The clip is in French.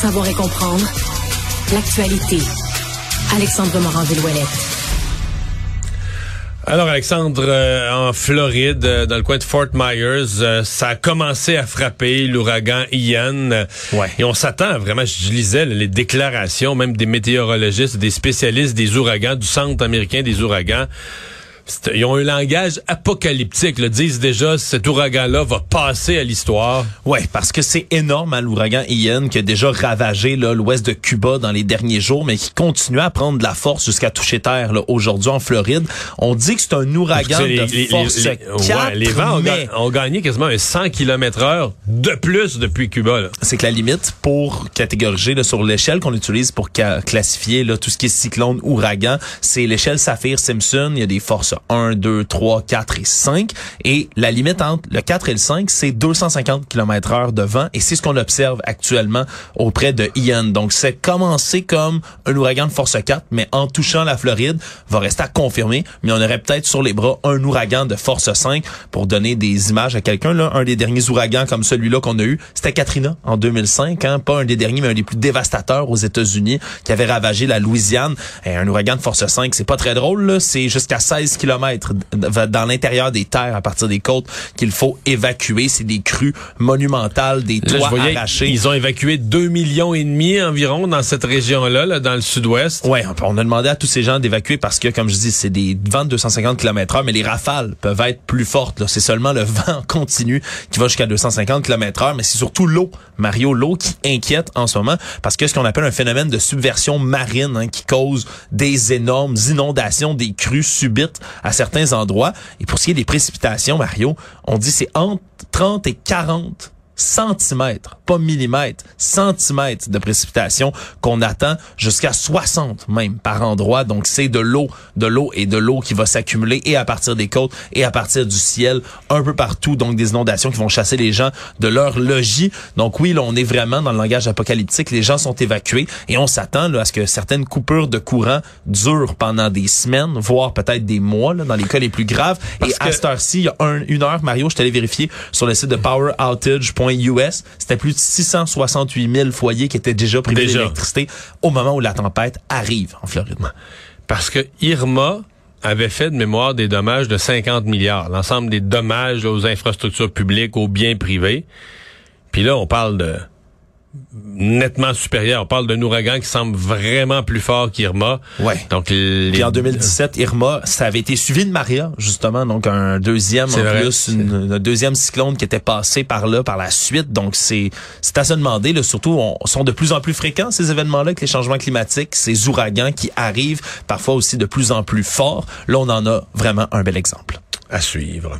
Savoir et comprendre l'actualité. Alexandre Morin-Villouellette. Alors Alexandre, euh, en Floride, euh, dans le coin de Fort Myers, euh, ça a commencé à frapper l'ouragan Ian. Ouais. Et on s'attend vraiment, je lisais les déclarations même des météorologistes, des spécialistes des ouragans, du Centre américain des ouragans. Ils ont un langage apocalyptique, le disent déjà, cet ouragan-là va passer à l'histoire. Ouais, parce que c'est énorme, hein, l'ouragan Ian qui a déjà ravagé l'ouest de Cuba dans les derniers jours, mais qui continue à prendre de la force jusqu'à toucher terre là, aujourd'hui en Floride. On dit que c'est un ouragan C'est de les, les- force les- 4, ouais, les vents ont, gagné quasiment un 100 km heure de plus depuis Cuba. C'est que la limite pour catégoriser là, sur l'échelle qu'on utilise pour classifier là, tout ce qui est cyclone, ouragan, c'est l'échelle Saphir-Simpson. Il y a des forces 1, 2, 3, 4 et 5. Et la limite entre le 4 et le 5, c'est 250 km heure de vent. Et c'est ce qu'on observe actuellement auprès de Ian. Donc, c'est commencé comme un ouragan de force 4, mais en touchant la Floride, va rester à confirmer. Mais on aurait peut-être sur les bras un ouragan de force 5 pour donner des images à quelqu'un. Là, un des derniers ouragans comme celui-là qu'on a eu, c'était Katrina en 2005. Hein? Pas un des derniers, mais un des plus dévastateurs aux États-Unis qui avait ravagé la Louisiane. Et un ouragan de force 5, c'est pas très drôle. C'est jusqu'à 16 km dans l'intérieur des terres à partir des côtes qu'il faut évacuer. C'est des crues monumentales, des Là, toits voyais arrachés. ils ont évacué 2 millions et demi environ dans cette région-là, là, dans le sud-ouest. Ouais, on a demandé à tous ces gens d'évacuer parce que, comme je dis, c'est des vents de 250 km heure, mais les rafales peuvent être plus fortes. là. C'est seulement le vent continu qui va jusqu'à 250 km heure, mais c'est surtout l'eau, Mario, l'eau qui inquiète en ce moment parce que ce qu'on appelle un phénomène de subversion marine hein, qui cause des énormes inondations, des crues subites à certains endroits. Et pour ce qui est des précipitations, Mario, on dit c'est entre 30 et 40 centimètres, pas millimètres, centimètres de précipitation qu'on attend jusqu'à 60 même par endroit. Donc c'est de l'eau, de l'eau et de l'eau qui va s'accumuler et à partir des côtes et à partir du ciel un peu partout. Donc des inondations qui vont chasser les gens de leur logis. Donc oui, là on est vraiment dans le langage apocalyptique. Les gens sont évacués et on s'attend à ce que certaines coupures de courant durent pendant des semaines, voire peut-être des mois là, dans les cas les plus graves. Parce et à cette heure-ci, il y a un- une heure, Mario, je t'allais vérifier sur le site de poweroutage.us, c'était plus de 668 000 foyers qui étaient déjà privés d'électricité au moment où la tempête arrive en Floride. Parce que Irma avait fait de mémoire des dommages de 50 milliards, l'ensemble des dommages aux infrastructures publiques, aux biens privés. Puis là, on parle de nettement supérieur. On parle d'un ouragan qui semble vraiment plus fort qu'Irma. Ouais. Donc, les... Puis en 2017, Irma, ça avait été suivi de Maria, justement, donc un deuxième en vrai. plus, une- un deuxième cyclone qui était passé par là par la suite. Donc c'est c'est à se demander, là, surtout, on, sont de plus en plus fréquents ces événements-là, avec les changements climatiques, ces ouragans qui arrivent parfois aussi de plus en plus forts. Là, on en a vraiment un bel exemple. À suivre.